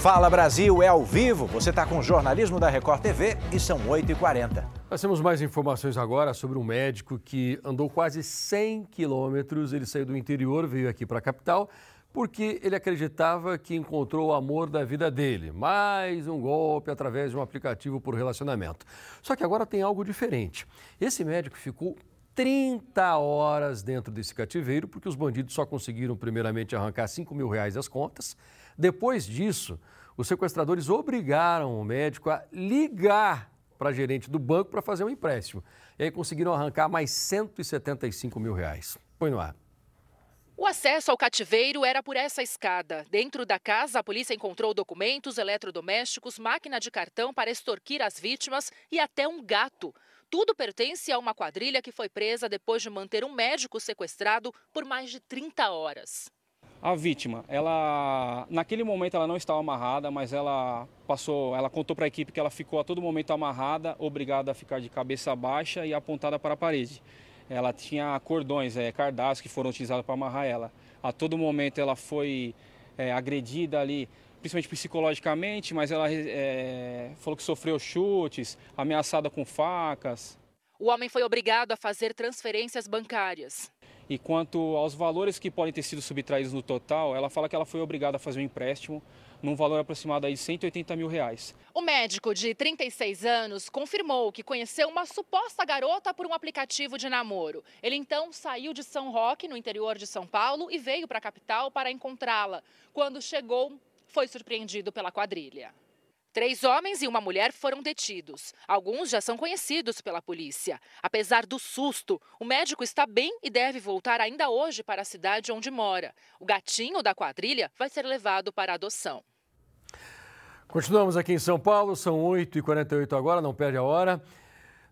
Fala Brasil é ao vivo. Você está com o jornalismo da Record TV e são 8h40. Nós temos mais informações agora sobre um médico que andou quase 100 quilômetros. Ele saiu do interior, veio aqui para a capital, porque ele acreditava que encontrou o amor da vida dele. Mais um golpe através de um aplicativo por relacionamento. Só que agora tem algo diferente. Esse médico ficou 30 horas dentro desse cativeiro, porque os bandidos só conseguiram, primeiramente, arrancar 5 mil reais das contas. Depois disso, os sequestradores obrigaram o médico a ligar para a gerente do banco para fazer um empréstimo. E aí conseguiram arrancar mais 175 mil reais. Põe no ar. O acesso ao cativeiro era por essa escada. Dentro da casa, a polícia encontrou documentos, eletrodomésticos, máquina de cartão para extorquir as vítimas e até um gato. Tudo pertence a uma quadrilha que foi presa depois de manter um médico sequestrado por mais de 30 horas. A vítima, ela naquele momento ela não estava amarrada, mas ela passou, ela contou para a equipe que ela ficou a todo momento amarrada, obrigada a ficar de cabeça baixa e apontada para a parede. Ela tinha cordões, é, cardápios que foram utilizados para amarrar ela. A todo momento ela foi é, agredida ali principalmente psicologicamente, mas ela é, falou que sofreu chutes, ameaçada com facas. O homem foi obrigado a fazer transferências bancárias. E quanto aos valores que podem ter sido subtraídos no total, ela fala que ela foi obrigada a fazer um empréstimo num valor aproximado de 180 mil reais. O médico de 36 anos confirmou que conheceu uma suposta garota por um aplicativo de namoro. Ele então saiu de São Roque, no interior de São Paulo, e veio para a capital para encontrá-la. Quando chegou, foi surpreendido pela quadrilha. Três homens e uma mulher foram detidos. Alguns já são conhecidos pela polícia. Apesar do susto, o médico está bem e deve voltar ainda hoje para a cidade onde mora. O gatinho da quadrilha vai ser levado para adoção. Continuamos aqui em São Paulo, são 8h48 agora, não perde a hora.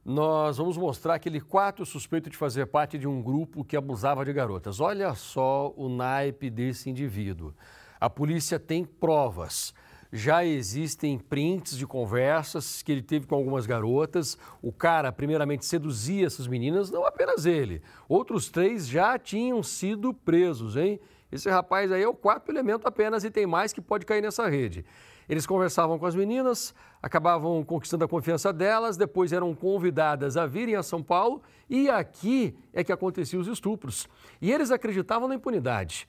Nós vamos mostrar aquele quarto suspeito de fazer parte de um grupo que abusava de garotas. Olha só o naipe desse indivíduo. A polícia tem provas. Já existem prints de conversas que ele teve com algumas garotas. O cara, primeiramente, seduzia essas meninas, não apenas ele. Outros três já tinham sido presos, hein? Esse rapaz aí é o quarto elemento apenas e tem mais que pode cair nessa rede. Eles conversavam com as meninas, acabavam conquistando a confiança delas, depois eram convidadas a virem a São Paulo e aqui é que aconteciam os estupros. E eles acreditavam na impunidade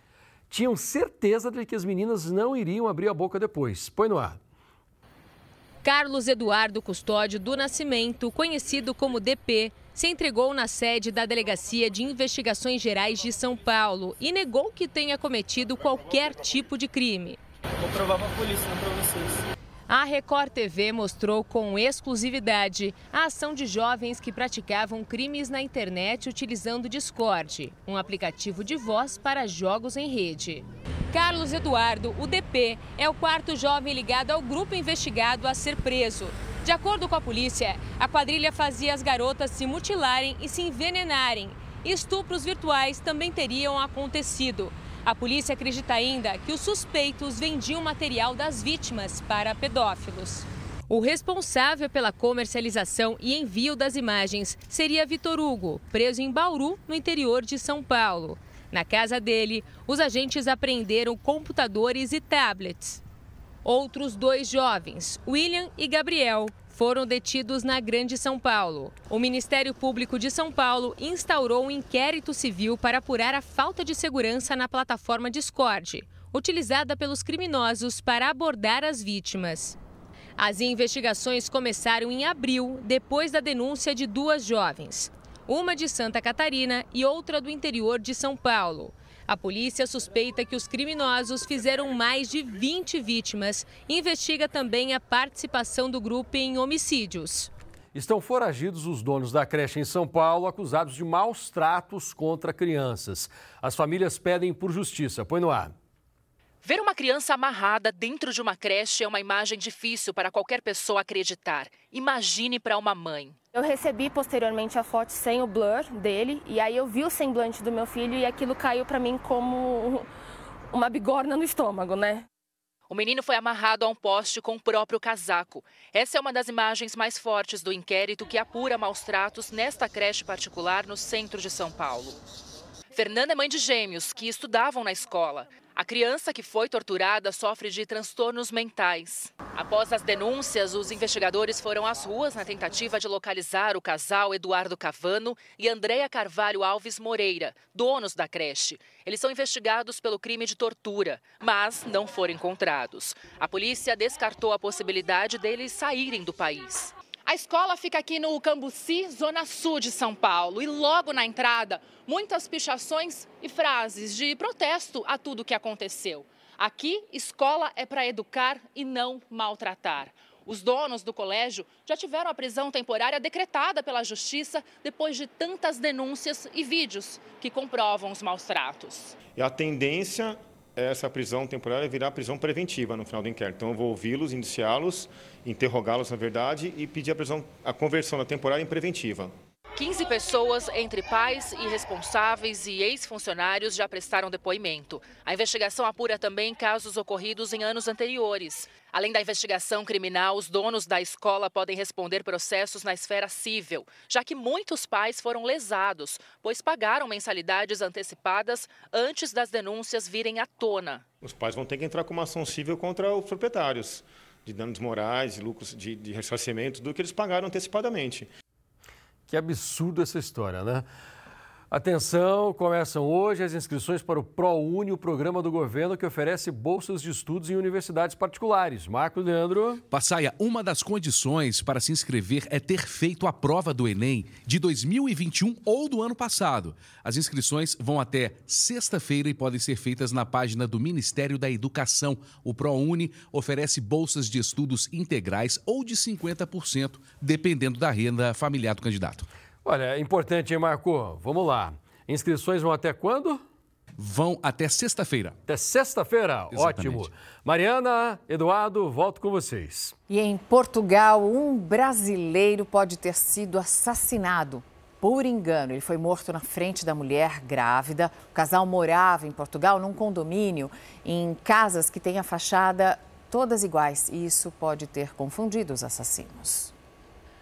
tinham certeza de que as meninas não iriam abrir a boca depois. Põe no ar. Carlos Eduardo Custódio do Nascimento, conhecido como DP, se entregou na sede da Delegacia de Investigações Gerais de São Paulo e negou que tenha cometido qualquer tipo de crime. Vou provar para a polícia, não para vocês. A Record TV mostrou com exclusividade a ação de jovens que praticavam crimes na internet utilizando Discord, um aplicativo de voz para jogos em rede. Carlos Eduardo, o DP, é o quarto jovem ligado ao grupo investigado a ser preso. De acordo com a polícia, a quadrilha fazia as garotas se mutilarem e se envenenarem. Estupros virtuais também teriam acontecido. A polícia acredita ainda que os suspeitos vendiam material das vítimas para pedófilos. O responsável pela comercialização e envio das imagens seria Vitor Hugo, preso em Bauru, no interior de São Paulo. Na casa dele, os agentes apreenderam computadores e tablets. Outros dois jovens, William e Gabriel, foram detidos na Grande São Paulo. O Ministério Público de São Paulo instaurou um inquérito civil para apurar a falta de segurança na plataforma Discord, utilizada pelos criminosos para abordar as vítimas. As investigações começaram em abril, depois da denúncia de duas jovens, uma de Santa Catarina e outra do interior de São Paulo. A polícia suspeita que os criminosos fizeram mais de 20 vítimas e investiga também a participação do grupo em homicídios. Estão foragidos os donos da creche em São Paulo, acusados de maus tratos contra crianças. As famílias pedem por justiça. Põe no ar. Ver uma criança amarrada dentro de uma creche é uma imagem difícil para qualquer pessoa acreditar. Imagine para uma mãe. Eu recebi posteriormente a foto sem o blur dele e aí eu vi o semblante do meu filho e aquilo caiu para mim como uma bigorna no estômago, né? O menino foi amarrado a um poste com o próprio casaco. Essa é uma das imagens mais fortes do inquérito que apura maus tratos nesta creche particular no centro de São Paulo. Fernanda é mãe de gêmeos que estudavam na escola. A criança que foi torturada sofre de transtornos mentais. Após as denúncias, os investigadores foram às ruas na tentativa de localizar o casal Eduardo Cavano e Andréa Carvalho Alves Moreira, donos da creche. Eles são investigados pelo crime de tortura, mas não foram encontrados. A polícia descartou a possibilidade deles saírem do país. A escola fica aqui no Cambuci, zona sul de São Paulo, e logo na entrada, muitas pichações e frases de protesto a tudo que aconteceu. Aqui, escola é para educar e não maltratar. Os donos do colégio já tiveram a prisão temporária decretada pela Justiça depois de tantas denúncias e vídeos que comprovam os maus tratos. E a tendência essa prisão temporária virá prisão preventiva no final do inquérito. Então, eu vou ouvi-los, indiciá-los, interrogá-los, na verdade, e pedir a prisão, a conversão da temporária em preventiva. 15 pessoas, entre pais e responsáveis e ex-funcionários, já prestaram depoimento. A investigação apura também casos ocorridos em anos anteriores. Além da investigação criminal, os donos da escola podem responder processos na esfera civil, já que muitos pais foram lesados, pois pagaram mensalidades antecipadas antes das denúncias virem à tona. Os pais vão ter que entrar com uma ação civil contra os proprietários de danos morais, de lucros de, de ressarcimento do que eles pagaram antecipadamente. Que absurdo essa história, né? Atenção, começam hoje as inscrições para o ProUni, o programa do governo que oferece bolsas de estudos em universidades particulares. Marco Leandro. Passaia, uma das condições para se inscrever é ter feito a prova do Enem de 2021 ou do ano passado. As inscrições vão até sexta-feira e podem ser feitas na página do Ministério da Educação. O ProUni oferece bolsas de estudos integrais ou de 50%, dependendo da renda familiar do candidato. Olha, é importante, hein, Marco? Vamos lá. Inscrições vão até quando? Vão até sexta-feira. Até sexta-feira? Ótimo. Mariana, Eduardo, volto com vocês. E em Portugal, um brasileiro pode ter sido assassinado por engano. Ele foi morto na frente da mulher grávida. O casal morava em Portugal num condomínio em casas que têm a fachada todas iguais e isso pode ter confundido os assassinos.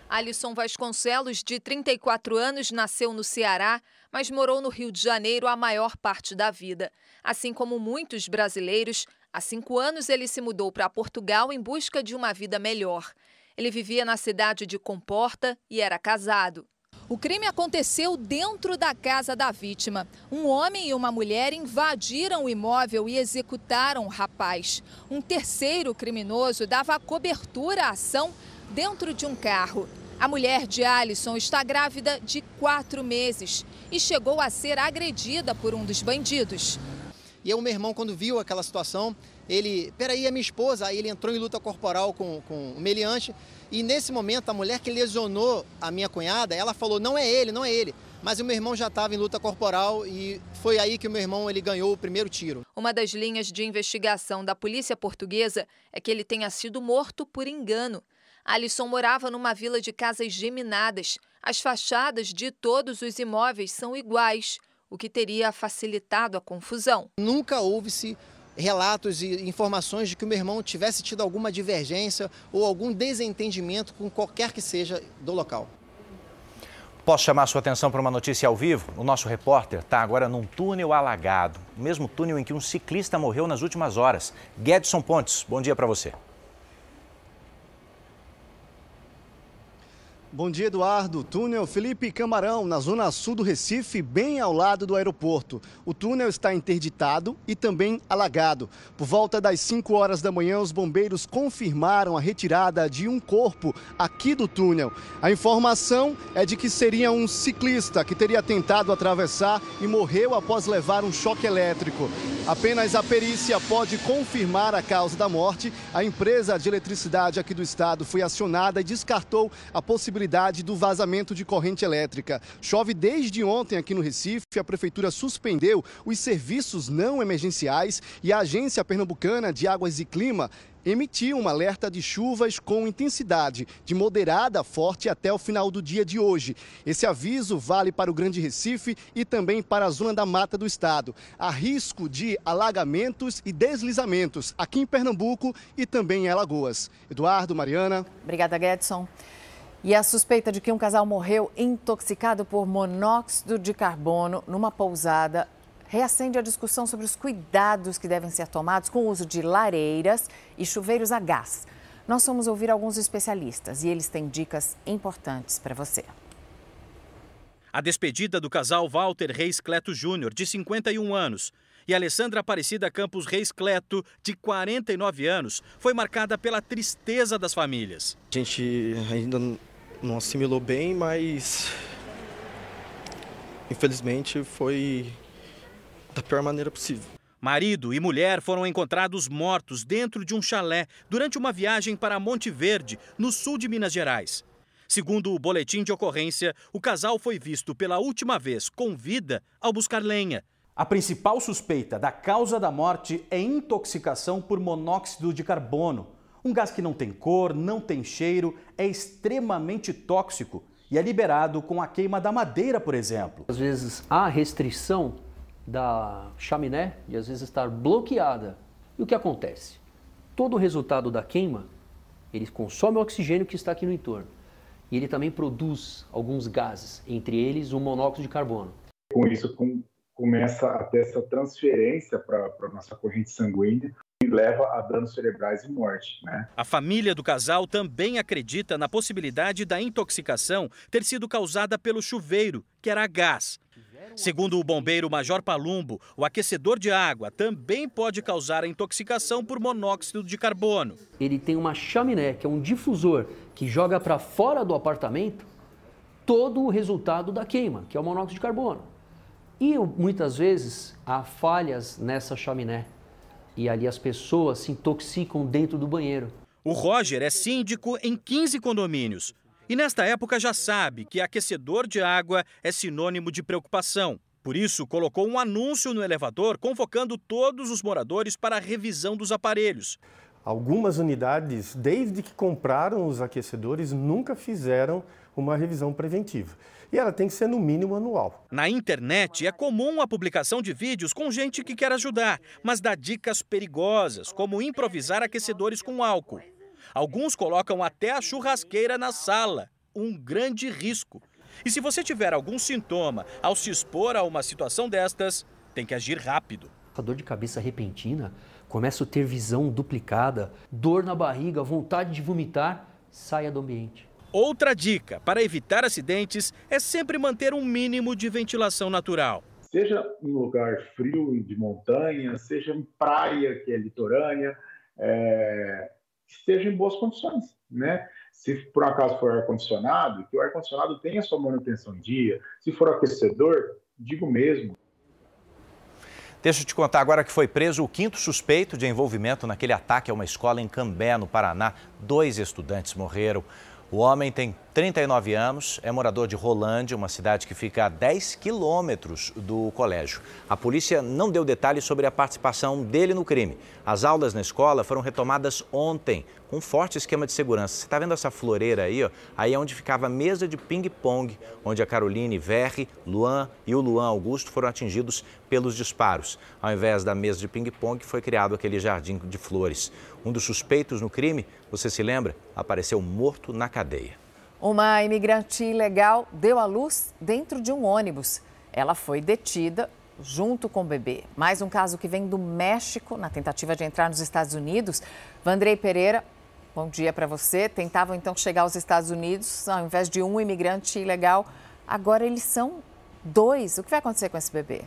Alisson Vasconcelos, de 34 anos, nasceu no Ceará, mas morou no Rio de Janeiro a maior parte da vida. Assim como muitos brasileiros, há cinco anos ele se mudou para Portugal em busca de uma vida melhor. Ele vivia na cidade de Comporta e era casado. O crime aconteceu dentro da casa da vítima. Um homem e uma mulher invadiram o imóvel e executaram o rapaz. Um terceiro criminoso dava cobertura à ação dentro de um carro. A mulher de Alisson está grávida de quatro meses e chegou a ser agredida por um dos bandidos. E o meu irmão, quando viu aquela situação, ele, peraí, é minha esposa, aí ele entrou em luta corporal com, com o meliante. E nesse momento, a mulher que lesionou a minha cunhada, ela falou: não é ele, não é ele. Mas o meu irmão já estava em luta corporal e foi aí que o meu irmão ele ganhou o primeiro tiro. Uma das linhas de investigação da polícia portuguesa é que ele tenha sido morto por engano. Alisson morava numa vila de casas geminadas. As fachadas de todos os imóveis são iguais, o que teria facilitado a confusão. Nunca houve-se relatos e informações de que o meu irmão tivesse tido alguma divergência ou algum desentendimento com qualquer que seja do local. Posso chamar sua atenção para uma notícia ao vivo? O nosso repórter está agora num túnel alagado, o mesmo túnel em que um ciclista morreu nas últimas horas. Gedson Pontes, bom dia para você. Bom dia, Eduardo. Túnel Felipe Camarão, na zona sul do Recife, bem ao lado do aeroporto. O túnel está interditado e também alagado. Por volta das 5 horas da manhã, os bombeiros confirmaram a retirada de um corpo aqui do túnel. A informação é de que seria um ciclista que teria tentado atravessar e morreu após levar um choque elétrico. Apenas a perícia pode confirmar a causa da morte. A empresa de eletricidade aqui do estado foi acionada e descartou a possibilidade possibilidade do vazamento de corrente elétrica. Chove desde ontem aqui no Recife, a prefeitura suspendeu os serviços não emergenciais e a Agência Pernambucana de Águas e Clima emitiu um alerta de chuvas com intensidade de moderada a forte até o final do dia de hoje. Esse aviso vale para o Grande Recife e também para a zona da mata do estado. Há risco de alagamentos e deslizamentos aqui em Pernambuco e também em Alagoas. Eduardo, Mariana. Obrigada, Gedson. E a suspeita de que um casal morreu intoxicado por monóxido de carbono numa pousada reacende a discussão sobre os cuidados que devem ser tomados com o uso de lareiras e chuveiros a gás. Nós fomos ouvir alguns especialistas e eles têm dicas importantes para você. A despedida do casal Walter Reis Cleto Júnior, de 51 anos, e Alessandra Aparecida Campos Reis Cleto, de 49 anos, foi marcada pela tristeza das famílias. A gente ainda não assimilou bem, mas infelizmente foi da pior maneira possível. Marido e mulher foram encontrados mortos dentro de um chalé durante uma viagem para Monte Verde, no sul de Minas Gerais. Segundo o boletim de ocorrência, o casal foi visto pela última vez com vida ao buscar lenha. A principal suspeita da causa da morte é intoxicação por monóxido de carbono. Um gás que não tem cor, não tem cheiro, é extremamente tóxico e é liberado com a queima da madeira, por exemplo. Às vezes há restrição da chaminé e às vezes estar bloqueada. E o que acontece? Todo o resultado da queima, ele consome o oxigênio que está aqui no entorno. E ele também produz alguns gases, entre eles o monóxido de carbono. Com isso, com, começa a ter essa transferência para a nossa corrente sanguínea e leva a danos cerebrais e morte. Né? A família do casal também acredita na possibilidade da intoxicação ter sido causada pelo chuveiro, que era gás. Segundo o bombeiro Major Palumbo, o aquecedor de água também pode causar a intoxicação por monóxido de carbono. Ele tem uma chaminé, que é um difusor que joga para fora do apartamento todo o resultado da queima, que é o monóxido de carbono. E muitas vezes há falhas nessa chaminé e ali as pessoas se intoxicam dentro do banheiro. O Roger é síndico em 15 condomínios. E nesta época já sabe que aquecedor de água é sinônimo de preocupação. Por isso, colocou um anúncio no elevador convocando todos os moradores para a revisão dos aparelhos. Algumas unidades, desde que compraram os aquecedores, nunca fizeram uma revisão preventiva. E ela tem que ser no mínimo anual. Na internet é comum a publicação de vídeos com gente que quer ajudar, mas dá dicas perigosas, como improvisar aquecedores com álcool. Alguns colocam até a churrasqueira na sala, um grande risco. E se você tiver algum sintoma ao se expor a uma situação destas, tem que agir rápido. A dor de cabeça repentina, começa a ter visão duplicada, dor na barriga, vontade de vomitar, saia do ambiente. Outra dica para evitar acidentes é sempre manter um mínimo de ventilação natural. Seja em lugar frio de montanha, seja em praia que é litorânea, é, esteja em boas condições, né? Se por acaso for ar-condicionado, que o ar-condicionado tenha sua manutenção em dia. Se for aquecedor, digo mesmo. Deixa eu te contar agora que foi preso o quinto suspeito de envolvimento naquele ataque a uma escola em Cambé, no Paraná. Dois estudantes morreram. O homem tem 39 anos, é morador de Rolândia, uma cidade que fica a 10 quilômetros do colégio. A polícia não deu detalhes sobre a participação dele no crime. As aulas na escola foram retomadas ontem, com forte esquema de segurança. Você está vendo essa floreira aí? Ó? Aí é onde ficava a mesa de ping-pong, onde a Caroline Verri, Luan e o Luan Augusto foram atingidos pelos disparos. Ao invés da mesa de ping-pong, foi criado aquele jardim de flores. Um dos suspeitos no crime, você se lembra, apareceu morto na cadeia. Uma imigrante ilegal deu à luz dentro de um ônibus. Ela foi detida junto com o bebê. Mais um caso que vem do México, na tentativa de entrar nos Estados Unidos. Vandrei Pereira, bom dia para você. Tentavam então chegar aos Estados Unidos, ao invés de um imigrante ilegal, agora eles são dois. O que vai acontecer com esse bebê?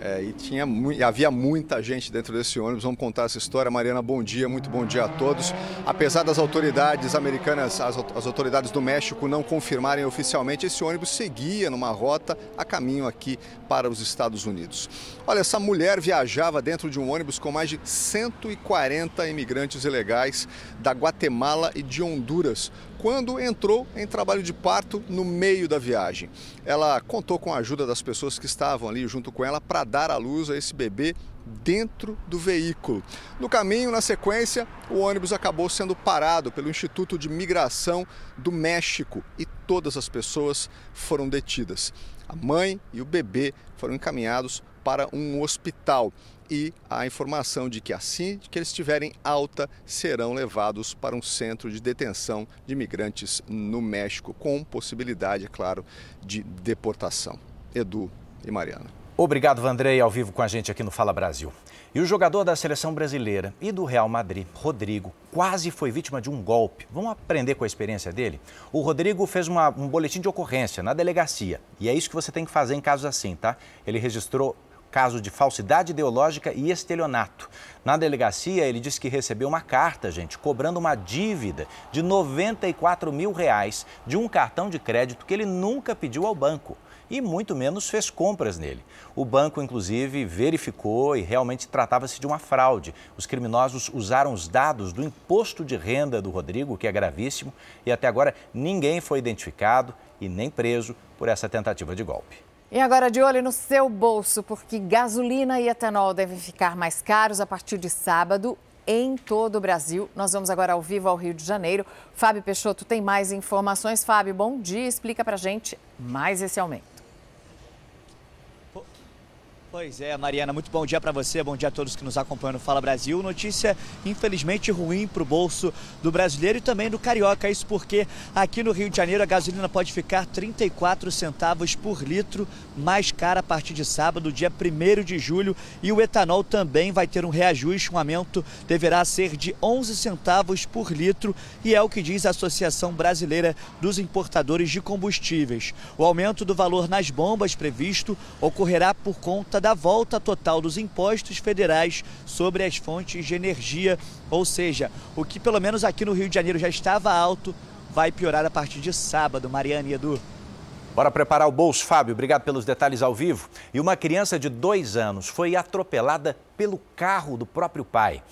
É, e tinha, havia muita gente dentro desse ônibus. Vamos contar essa história. Mariana, bom dia, muito bom dia a todos. Apesar das autoridades americanas, as, as autoridades do México não confirmarem oficialmente, esse ônibus seguia numa rota a caminho aqui para os Estados Unidos. Olha, essa mulher viajava dentro de um ônibus com mais de 140 imigrantes ilegais da Guatemala e de Honduras quando entrou em trabalho de parto no meio da viagem. Ela contou com a ajuda das pessoas que estavam ali junto com ela para dar à luz a esse bebê dentro do veículo. No caminho, na sequência, o ônibus acabou sendo parado pelo Instituto de Migração do México e todas as pessoas foram detidas. A mãe e o bebê foram encaminhados para um hospital e a informação de que assim que eles tiverem alta serão levados para um centro de detenção de imigrantes no México, com possibilidade, é claro, de deportação. Edu e Mariana. Obrigado, Vandrei, ao vivo com a gente aqui no Fala Brasil. E o jogador da seleção brasileira e do Real Madrid, Rodrigo, quase foi vítima de um golpe. Vamos aprender com a experiência dele? O Rodrigo fez uma, um boletim de ocorrência na delegacia. E é isso que você tem que fazer em casos assim, tá? Ele registrou caso de falsidade ideológica e estelionato. Na delegacia, ele disse que recebeu uma carta, gente, cobrando uma dívida de 94 mil reais de um cartão de crédito que ele nunca pediu ao banco e muito menos fez compras nele. O banco, inclusive, verificou e realmente tratava-se de uma fraude. Os criminosos usaram os dados do imposto de renda do Rodrigo, que é gravíssimo, e até agora ninguém foi identificado e nem preso por essa tentativa de golpe. E agora de olho no seu bolso, porque gasolina e etanol devem ficar mais caros a partir de sábado em todo o Brasil. Nós vamos agora ao vivo ao Rio de Janeiro. Fábio Peixoto tem mais informações. Fábio, bom dia. Explica para gente mais esse aumento. Pois é, Mariana, muito bom dia para você, bom dia a todos que nos acompanham no Fala Brasil. Notícia infelizmente ruim para o bolso do brasileiro e também do carioca. Isso porque aqui no Rio de Janeiro a gasolina pode ficar 34 centavos por litro mais cara a partir de sábado, dia 1 de julho. E o etanol também vai ter um reajuste, um aumento deverá ser de 11 centavos por litro e é o que diz a Associação Brasileira dos Importadores de Combustíveis. O aumento do valor nas bombas previsto ocorrerá por conta da volta total dos impostos federais sobre as fontes de energia, ou seja, o que pelo menos aqui no Rio de Janeiro já estava alto, vai piorar a partir de sábado. Mariana e Edu. Bora preparar o bolso, Fábio. Obrigado pelos detalhes ao vivo. E uma criança de dois anos foi atropelada pelo carro do próprio pai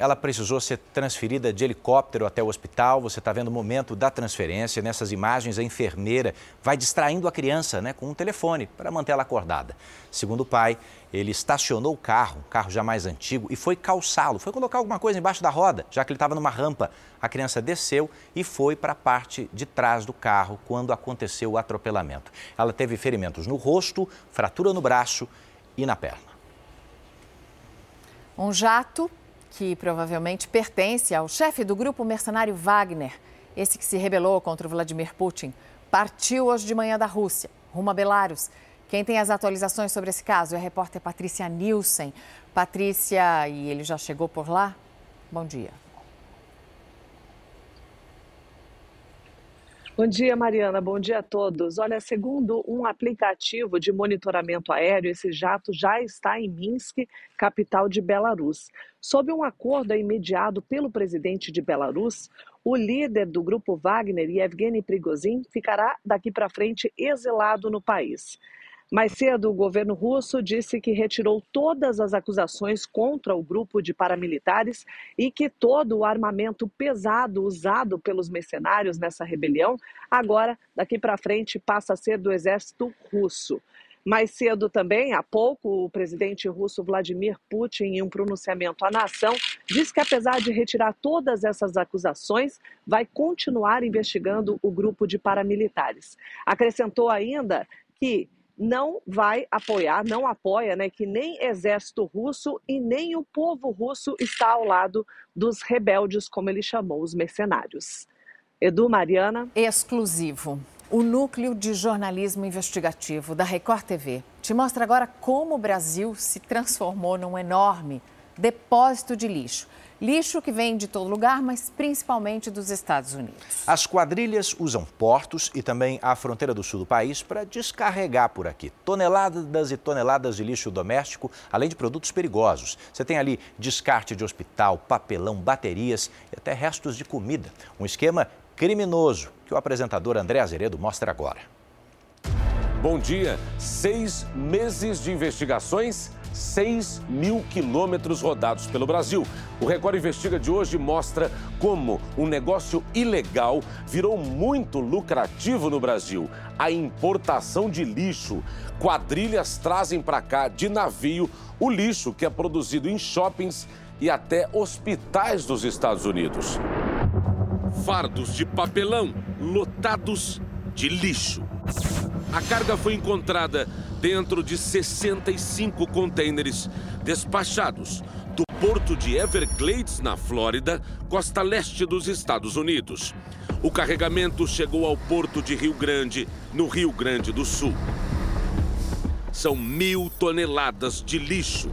ela precisou ser transferida de helicóptero até o hospital. Você está vendo o momento da transferência. Nessas imagens, a enfermeira vai distraindo a criança né, com um telefone para manter ela acordada. Segundo o pai, ele estacionou o carro, um carro já mais antigo, e foi calçá-lo, foi colocar alguma coisa embaixo da roda, já que ele estava numa rampa. A criança desceu e foi para a parte de trás do carro quando aconteceu o atropelamento. Ela teve ferimentos no rosto, fratura no braço e na perna. Um jato que provavelmente pertence ao chefe do grupo mercenário Wagner, esse que se rebelou contra Vladimir Putin, partiu hoje de manhã da Rússia, rumo a Belarus. Quem tem as atualizações sobre esse caso é a repórter Patrícia Nielsen. Patrícia, e ele já chegou por lá? Bom dia. Bom dia, Mariana. Bom dia a todos. Olha, segundo um aplicativo de monitoramento aéreo, esse jato já está em Minsk, capital de Belarus. Sob um acordo imediado pelo presidente de Belarus, o líder do grupo Wagner, Yevgeny Prigozhin, ficará daqui para frente exilado no país. Mais cedo, o governo russo disse que retirou todas as acusações contra o grupo de paramilitares e que todo o armamento pesado usado pelos mercenários nessa rebelião, agora, daqui para frente, passa a ser do exército russo. Mais cedo também, há pouco, o presidente russo Vladimir Putin, em um pronunciamento à nação, disse que apesar de retirar todas essas acusações, vai continuar investigando o grupo de paramilitares. Acrescentou ainda que não vai apoiar, não apoia, né, que nem exército russo e nem o povo russo está ao lado dos rebeldes, como ele chamou os mercenários. Edu Mariana. Exclusivo. O núcleo de jornalismo investigativo da Record TV te mostra agora como o Brasil se transformou num enorme depósito de lixo. Lixo que vem de todo lugar, mas principalmente dos Estados Unidos. As quadrilhas usam portos e também a fronteira do sul do país para descarregar por aqui toneladas e toneladas de lixo doméstico, além de produtos perigosos. Você tem ali descarte de hospital, papelão, baterias e até restos de comida. Um esquema criminoso que o apresentador André Azeredo mostra agora. Bom dia. Seis meses de investigações 6 mil quilômetros rodados pelo Brasil. O Record Investiga de hoje mostra como um negócio ilegal virou muito lucrativo no Brasil. A importação de lixo. Quadrilhas trazem para cá de navio o lixo que é produzido em shoppings e até hospitais dos Estados Unidos. Fardos de papelão lotados de lixo. A carga foi encontrada dentro de 65 contêineres despachados do porto de Everglades, na Flórida, costa leste dos Estados Unidos. O carregamento chegou ao porto de Rio Grande, no Rio Grande do Sul. São mil toneladas de lixo.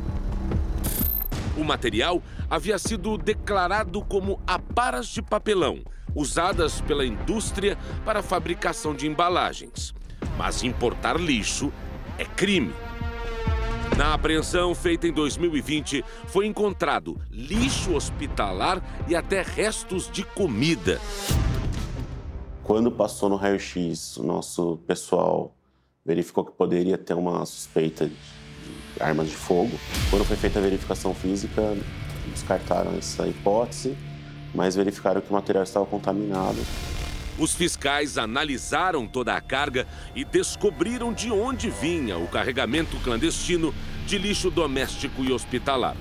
O material havia sido declarado como aparas de papelão, usadas pela indústria para a fabricação de embalagens. Mas importar lixo é crime. Na apreensão feita em 2020, foi encontrado lixo hospitalar e até restos de comida. Quando passou no raio-x, o nosso pessoal verificou que poderia ter uma suspeita de armas de fogo. Quando foi feita a verificação física, descartaram essa hipótese, mas verificaram que o material estava contaminado. Os fiscais analisaram toda a carga e descobriram de onde vinha o carregamento clandestino de lixo doméstico e hospitalar.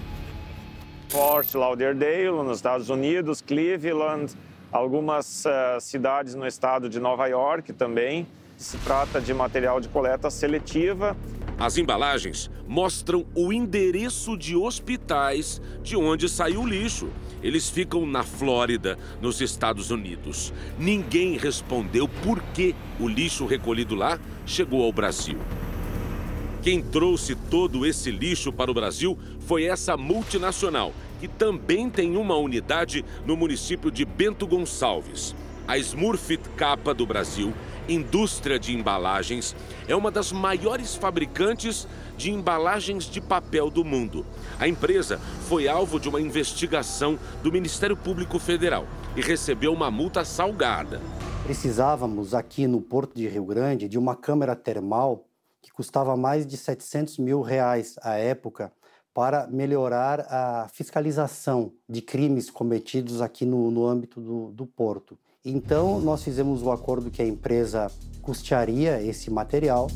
Fort Lauderdale, nos Estados Unidos, Cleveland, algumas uh, cidades no estado de Nova York também. Se trata de material de coleta seletiva. As embalagens mostram o endereço de hospitais de onde saiu o lixo. Eles ficam na Flórida, nos Estados Unidos. Ninguém respondeu por que o lixo recolhido lá chegou ao Brasil. Quem trouxe todo esse lixo para o Brasil foi essa multinacional, que também tem uma unidade no município de Bento Gonçalves. A Smurfit Capa do Brasil, indústria de embalagens, é uma das maiores fabricantes de embalagens de papel do mundo. A empresa foi alvo de uma investigação do Ministério Público Federal e recebeu uma multa salgada. Precisávamos aqui no Porto de Rio Grande de uma câmera termal que custava mais de 700 mil reais à época para melhorar a fiscalização de crimes cometidos aqui no, no âmbito do, do porto. Então, nós fizemos o acordo que a empresa custearia esse material.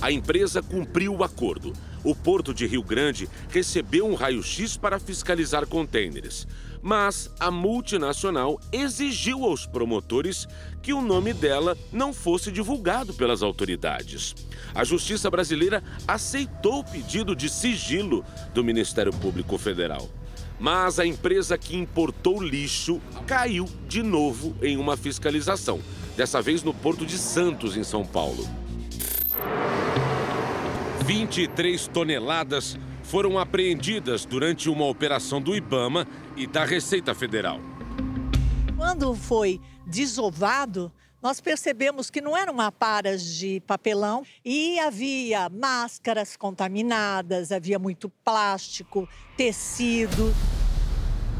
A empresa cumpriu o acordo. O Porto de Rio Grande recebeu um raio-x para fiscalizar contêineres. Mas a multinacional exigiu aos promotores que o nome dela não fosse divulgado pelas autoridades. A Justiça Brasileira aceitou o pedido de sigilo do Ministério Público Federal. Mas a empresa que importou lixo caiu de novo em uma fiscalização, dessa vez no Porto de Santos, em São Paulo. 23 toneladas foram apreendidas durante uma operação do Ibama e da Receita Federal. Quando foi desovado, nós percebemos que não eram aparas de papelão e havia máscaras contaminadas, havia muito plástico, tecido.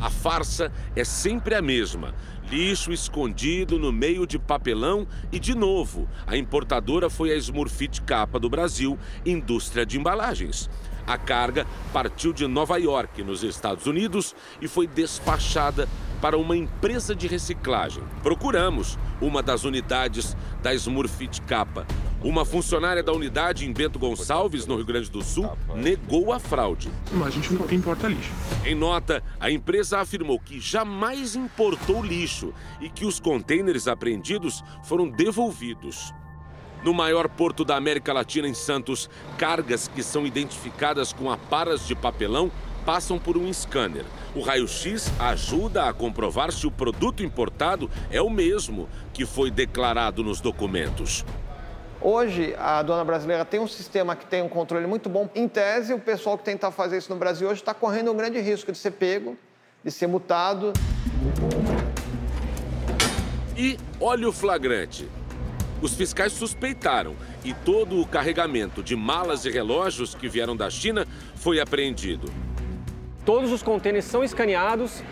A farsa é sempre a mesma. Lixo escondido no meio de papelão e, de novo, a importadora foi a Smurfit Capa do Brasil, indústria de embalagens. A carga partiu de Nova York, nos Estados Unidos, e foi despachada para uma empresa de reciclagem. Procuramos uma das unidades da Smurfit Capa. Uma funcionária da unidade em Bento Gonçalves, no Rio Grande do Sul, negou a fraude. Mas a gente não importa lixo. Em nota, a empresa afirmou que jamais importou lixo e que os contêineres apreendidos foram devolvidos. No maior porto da América Latina, em Santos, cargas que são identificadas com aparas de papelão passam por um scanner. O raio-x ajuda a comprovar se o produto importado é o mesmo que foi declarado nos documentos. Hoje, a aduana brasileira tem um sistema que tem um controle muito bom. Em tese, o pessoal que tenta fazer isso no Brasil hoje está correndo um grande risco de ser pego, de ser multado. E olha o flagrante. Os fiscais suspeitaram e todo o carregamento de malas e relógios que vieram da China foi apreendido. Todos os contêineres são escaneados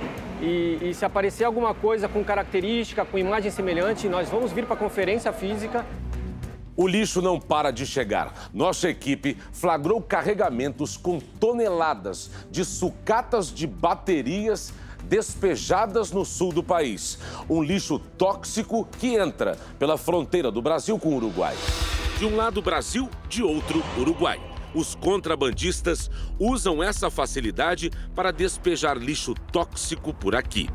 e, e, se aparecer alguma coisa com característica, com imagem semelhante, nós vamos vir para a conferência física. O lixo não para de chegar. Nossa equipe flagrou carregamentos com toneladas de sucatas de baterias despejadas no sul do país. Um lixo tóxico que entra pela fronteira do Brasil com o Uruguai. De um lado Brasil, de outro Uruguai. Os contrabandistas usam essa facilidade para despejar lixo tóxico por aqui.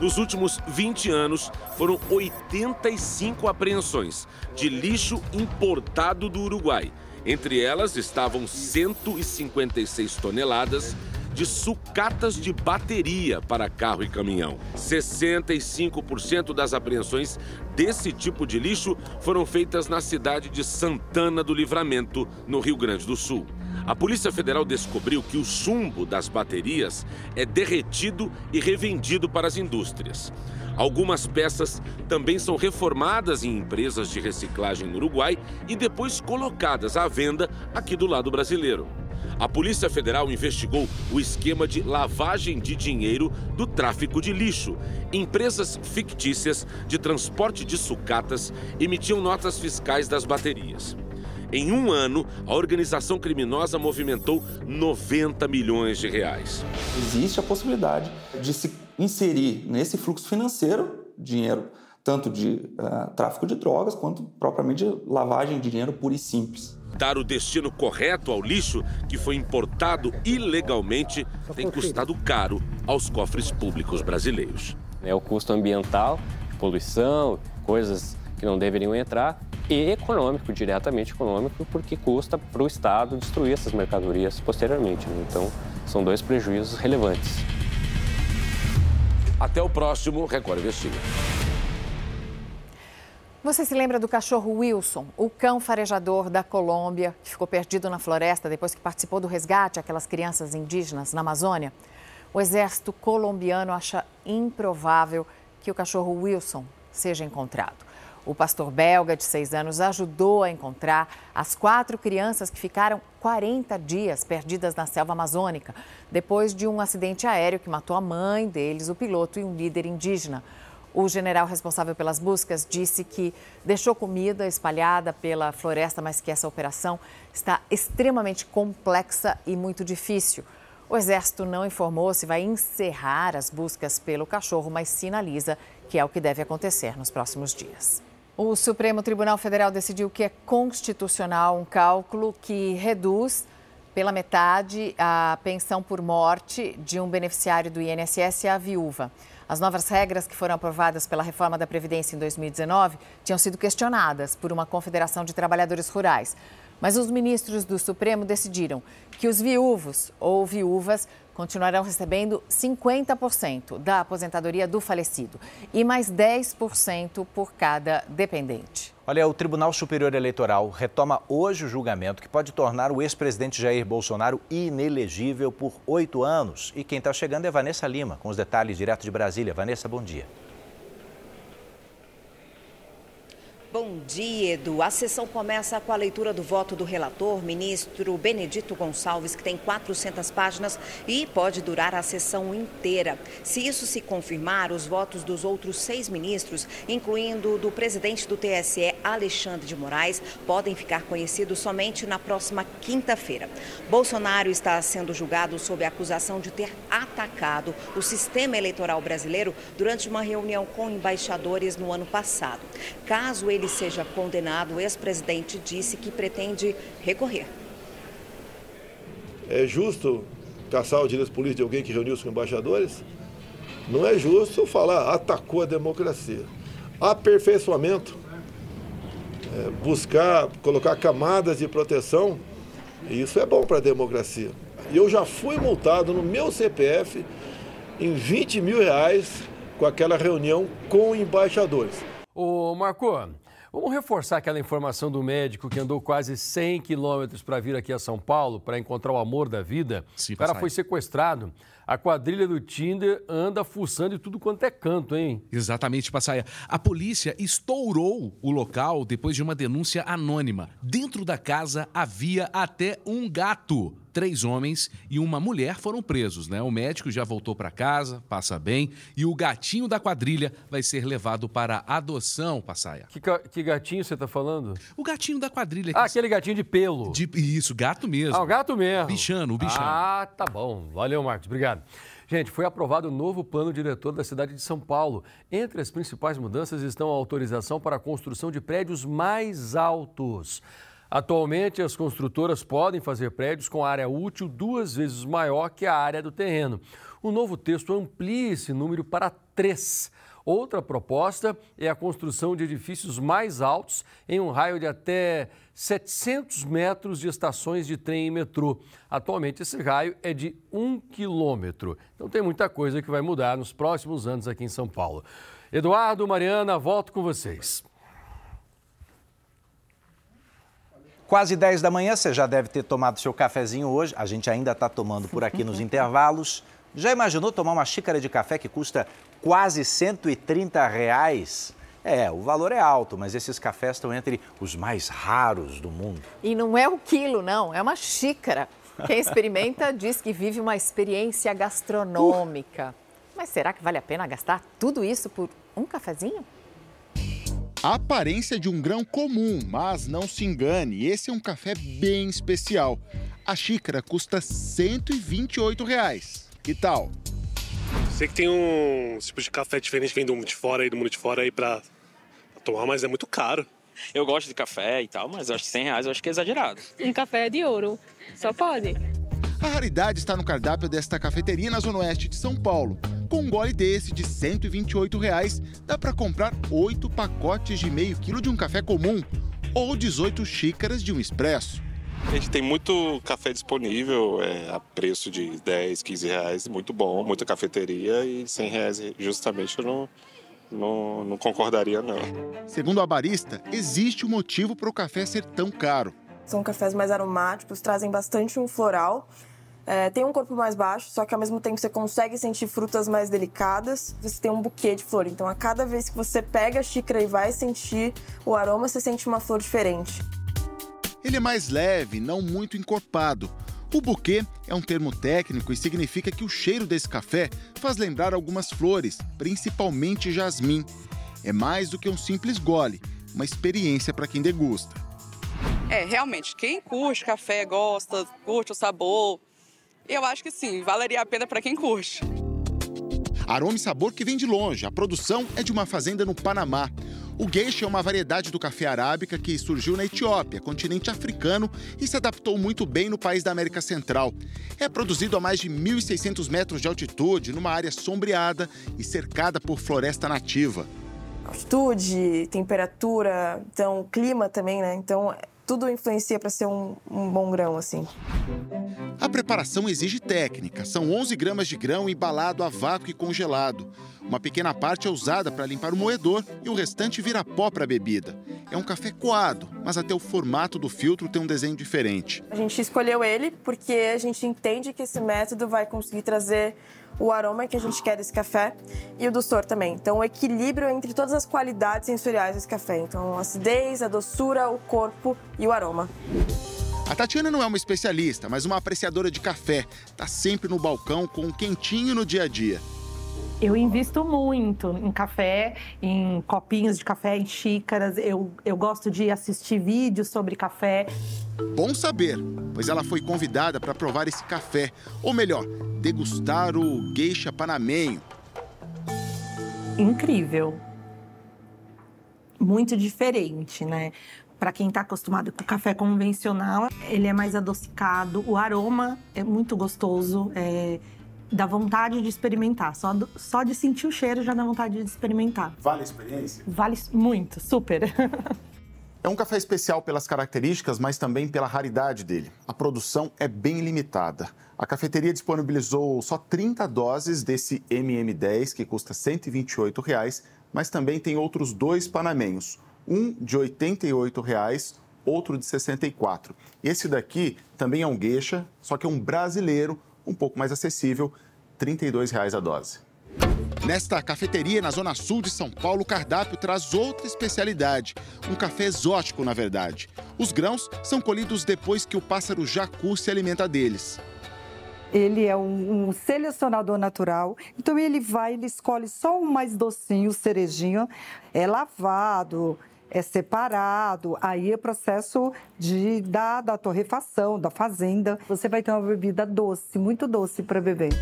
Nos últimos 20 anos, foram 85 apreensões de lixo importado do Uruguai. Entre elas estavam 156 toneladas de sucatas de bateria para carro e caminhão. 65% das apreensões desse tipo de lixo foram feitas na cidade de Santana do Livramento, no Rio Grande do Sul. A Polícia Federal descobriu que o chumbo das baterias é derretido e revendido para as indústrias. Algumas peças também são reformadas em empresas de reciclagem no Uruguai e depois colocadas à venda aqui do lado brasileiro. A Polícia Federal investigou o esquema de lavagem de dinheiro do tráfico de lixo. Empresas fictícias de transporte de sucatas emitiam notas fiscais das baterias. Em um ano, a organização criminosa movimentou 90 milhões de reais. Existe a possibilidade de se inserir nesse fluxo financeiro dinheiro tanto de uh, tráfico de drogas quanto propriamente de lavagem de dinheiro pura e simples. Dar o destino correto ao lixo que foi importado ilegalmente tem custado caro aos cofres públicos brasileiros. É o custo ambiental, poluição, coisas que não deveriam entrar, e econômico, diretamente econômico, porque custa para o Estado destruir essas mercadorias posteriormente. Né? Então, são dois prejuízos relevantes. Até o próximo Record Investiga. Você se lembra do cachorro Wilson, o cão farejador da Colômbia, que ficou perdido na floresta depois que participou do resgate aquelas crianças indígenas na Amazônia? O exército colombiano acha improvável que o cachorro Wilson seja encontrado. O pastor belga, de seis anos, ajudou a encontrar as quatro crianças que ficaram 40 dias perdidas na selva amazônica, depois de um acidente aéreo que matou a mãe deles, o piloto e um líder indígena. O general responsável pelas buscas disse que deixou comida espalhada pela floresta, mas que essa operação está extremamente complexa e muito difícil. O Exército não informou se vai encerrar as buscas pelo cachorro, mas sinaliza que é o que deve acontecer nos próximos dias. O Supremo Tribunal Federal decidiu que é constitucional um cálculo que reduz pela metade a pensão por morte de um beneficiário do INSS à viúva. As novas regras que foram aprovadas pela reforma da Previdência em 2019 tinham sido questionadas por uma confederação de trabalhadores rurais. Mas os ministros do Supremo decidiram que os viúvos ou viúvas continuarão recebendo 50% da aposentadoria do falecido e mais 10% por cada dependente. Olha, o Tribunal Superior Eleitoral retoma hoje o julgamento que pode tornar o ex-presidente Jair Bolsonaro inelegível por oito anos. E quem está chegando é Vanessa Lima, com os detalhes direto de Brasília. Vanessa, bom dia. Bom dia, Edu. A sessão começa com a leitura do voto do relator, ministro Benedito Gonçalves, que tem 400 páginas e pode durar a sessão inteira. Se isso se confirmar, os votos dos outros seis ministros, incluindo do presidente do TSE, Alexandre de Moraes, podem ficar conhecidos somente na próxima quinta-feira. Bolsonaro está sendo julgado sob a acusação de ter atacado o sistema eleitoral brasileiro durante uma reunião com embaixadores no ano passado. Caso ele ele seja condenado, o ex-presidente disse que pretende recorrer. É justo caçar o direito político de alguém que reuniu-se com embaixadores? Não é justo falar atacou a democracia. Aperfeiçoamento, é, buscar colocar camadas de proteção, isso é bom para a democracia. E eu já fui multado no meu CPF em 20 mil reais com aquela reunião com embaixadores. Ô Marco, Vamos reforçar aquela informação do médico que andou quase 100 quilômetros para vir aqui a São Paulo para encontrar o amor da vida. Sim, o cara foi sequestrado. A quadrilha do Tinder anda fuçando de tudo quanto é canto, hein? Exatamente, Passaia. A polícia estourou o local depois de uma denúncia anônima. Dentro da casa havia até um gato três homens e uma mulher foram presos, né? O médico já voltou para casa, passa bem, e o gatinho da quadrilha vai ser levado para adoção, Passaia. Que, que gatinho você tá falando? O gatinho da quadrilha. Ah, aquele gatinho de pelo. De, isso, gato mesmo. Ah, o gato mesmo. Bichano, o bichano. Ah, tá bom. Valeu, Marcos. Obrigado. Gente, foi aprovado o novo plano diretor da cidade de São Paulo. Entre as principais mudanças estão a autorização para a construção de prédios mais altos. Atualmente, as construtoras podem fazer prédios com área útil duas vezes maior que a área do terreno. O novo texto amplia esse número para três. Outra proposta é a construção de edifícios mais altos em um raio de até 700 metros de estações de trem e metrô. Atualmente, esse raio é de um quilômetro. Então, tem muita coisa que vai mudar nos próximos anos aqui em São Paulo. Eduardo, Mariana, volto com vocês. Quase 10 da manhã, você já deve ter tomado seu cafezinho hoje. A gente ainda está tomando por aqui nos intervalos. Já imaginou tomar uma xícara de café que custa quase 130 reais? É, o valor é alto, mas esses cafés estão entre os mais raros do mundo. E não é o quilo, não, é uma xícara. Quem experimenta diz que vive uma experiência gastronômica. Uh. Mas será que vale a pena gastar tudo isso por um cafezinho? A aparência de um grão comum, mas não se engane, esse é um café bem especial. A xícara custa 128 reais. Que tal? Sei que tem um tipo de café diferente, vem do mundo de fora aí, do mundo de fora aí pra, pra tomar, mas é muito caro. Eu gosto de café e tal, mas acho que 100 reais eu acho que é exagerado. Um café de ouro, só pode. A raridade está no cardápio desta cafeteria na Zona Oeste de São Paulo. Com um gole desse de 128 reais, dá para comprar 8 pacotes de meio quilo de um café comum ou 18 xícaras de um expresso. A gente tem muito café disponível é, a preço de 10, 15 reais, muito bom, muita cafeteria e 100 reais justamente eu não, não, não concordaria não. Segundo a barista, existe um motivo para o café ser tão caro. São cafés mais aromáticos, trazem bastante um floral. É, tem um corpo mais baixo, só que ao mesmo tempo você consegue sentir frutas mais delicadas. Você tem um buquê de flor. Então, a cada vez que você pega a xícara e vai sentir o aroma, você sente uma flor diferente. Ele é mais leve, não muito encorpado. O buquê é um termo técnico e significa que o cheiro desse café faz lembrar algumas flores, principalmente jasmim. É mais do que um simples gole, uma experiência para quem degusta. É, realmente, quem curte café, gosta, curte o sabor, eu acho que sim, valeria a pena para quem curte. Aroma e sabor que vem de longe. A produção é de uma fazenda no Panamá. O geisha é uma variedade do café arábica que surgiu na Etiópia, continente africano, e se adaptou muito bem no país da América Central. É produzido a mais de 1.600 metros de altitude, numa área sombreada e cercada por floresta nativa. Altitude, temperatura, então clima também, né? Então tudo influencia para ser um, um, bom grão, assim. A preparação exige técnica. São 11 gramas de grão embalado a vácuo e congelado. Uma pequena parte é usada para limpar o moedor e o restante vira pó para a bebida. É um café coado, mas até o formato do filtro tem um desenho diferente. A gente escolheu ele porque a gente entende que esse método vai conseguir trazer o aroma que a gente quer desse café e o doçor também. Então, o equilíbrio entre todas as qualidades sensoriais desse café. Então, a acidez, a doçura, o corpo e o aroma. A Tatiana não é uma especialista, mas uma apreciadora de café. Está sempre no balcão com um quentinho no dia a dia. Eu invisto muito em café, em copinhos de café, em xícaras. Eu, eu gosto de assistir vídeos sobre café. Bom saber, pois ela foi convidada para provar esse café, ou melhor, degustar o geisha panamenho. Incrível. Muito diferente, né? Para quem está acostumado com café convencional, ele é mais adocicado, o aroma é muito gostoso, é dá vontade de experimentar. Só, do, só de sentir o cheiro já dá vontade de experimentar. Vale a experiência? Vale muito, super. É um café especial pelas características, mas também pela raridade dele. A produção é bem limitada. A cafeteria disponibilizou só 30 doses desse MM10, que custa 128 reais, mas também tem outros dois panamenhos, um de 88 reais, outro de 64. Esse daqui também é um geisha, só que é um brasileiro um pouco mais acessível, R$ 32,00 a dose. Nesta cafeteria na zona sul de São Paulo, o cardápio traz outra especialidade, um café exótico, na verdade. Os grãos são colhidos depois que o pássaro jacu se alimenta deles. Ele é um, um, selecionador natural, então ele vai, ele escolhe só o mais docinho, o cerejinho, é lavado, é separado, aí é processo de, da, da torrefação, da fazenda. Você vai ter uma bebida doce, muito doce para beber.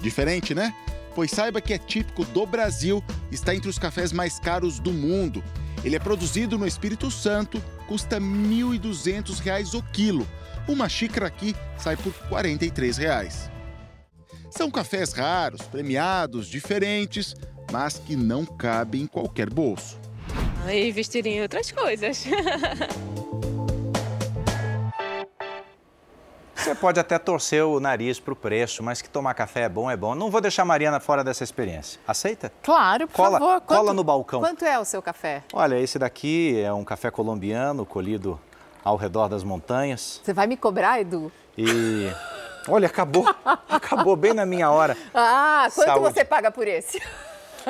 Diferente, né? Pois saiba que é típico do Brasil, está entre os cafés mais caros do mundo. Ele é produzido no Espírito Santo, custa R$ 1.200 o quilo. Uma xícara aqui sai por 43 reais. São cafés raros, premiados, diferentes, mas que não cabem em qualquer bolso. E investir em outras coisas. Você pode até torcer o nariz para o preço, mas que tomar café é bom, é bom. Não vou deixar a Mariana fora dessa experiência. Aceita? Claro, por cola, favor. Cola Quanto- no balcão. Quanto é o seu café? Olha, esse daqui é um café colombiano colhido ao redor das montanhas. Você vai me cobrar, Edu? E. Olha, acabou. Acabou bem na minha hora. Ah, quanto Saúde. você paga por esse?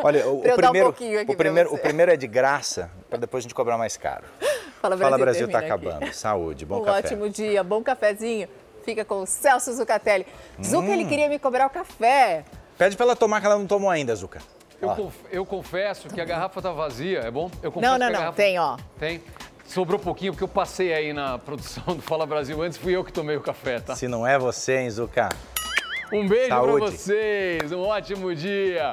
Olha, o, o um primeiro, aqui o, primeiro, o primeiro é de graça, para depois a gente cobrar mais caro. Fala Fala Brasil, Brasil tá aqui. acabando. Saúde, bom um café. ótimo dia, bom cafezinho. Fica com o Celso Zucatelli. Zuca, Hum. ele queria me cobrar o café. Pede para ela tomar que ela não tomou ainda, Zuca. Eu, conf- eu confesso que a garrafa tá vazia, é bom? Eu confesso Não, não, que a não, garrafa- tem, ó. Tem. Sobrou pouquinho, porque eu passei aí na produção do Fala Brasil. Antes fui eu que tomei o café, tá? Se não é você, hein, Zuca? Um beijo Saúde. pra vocês, um ótimo dia.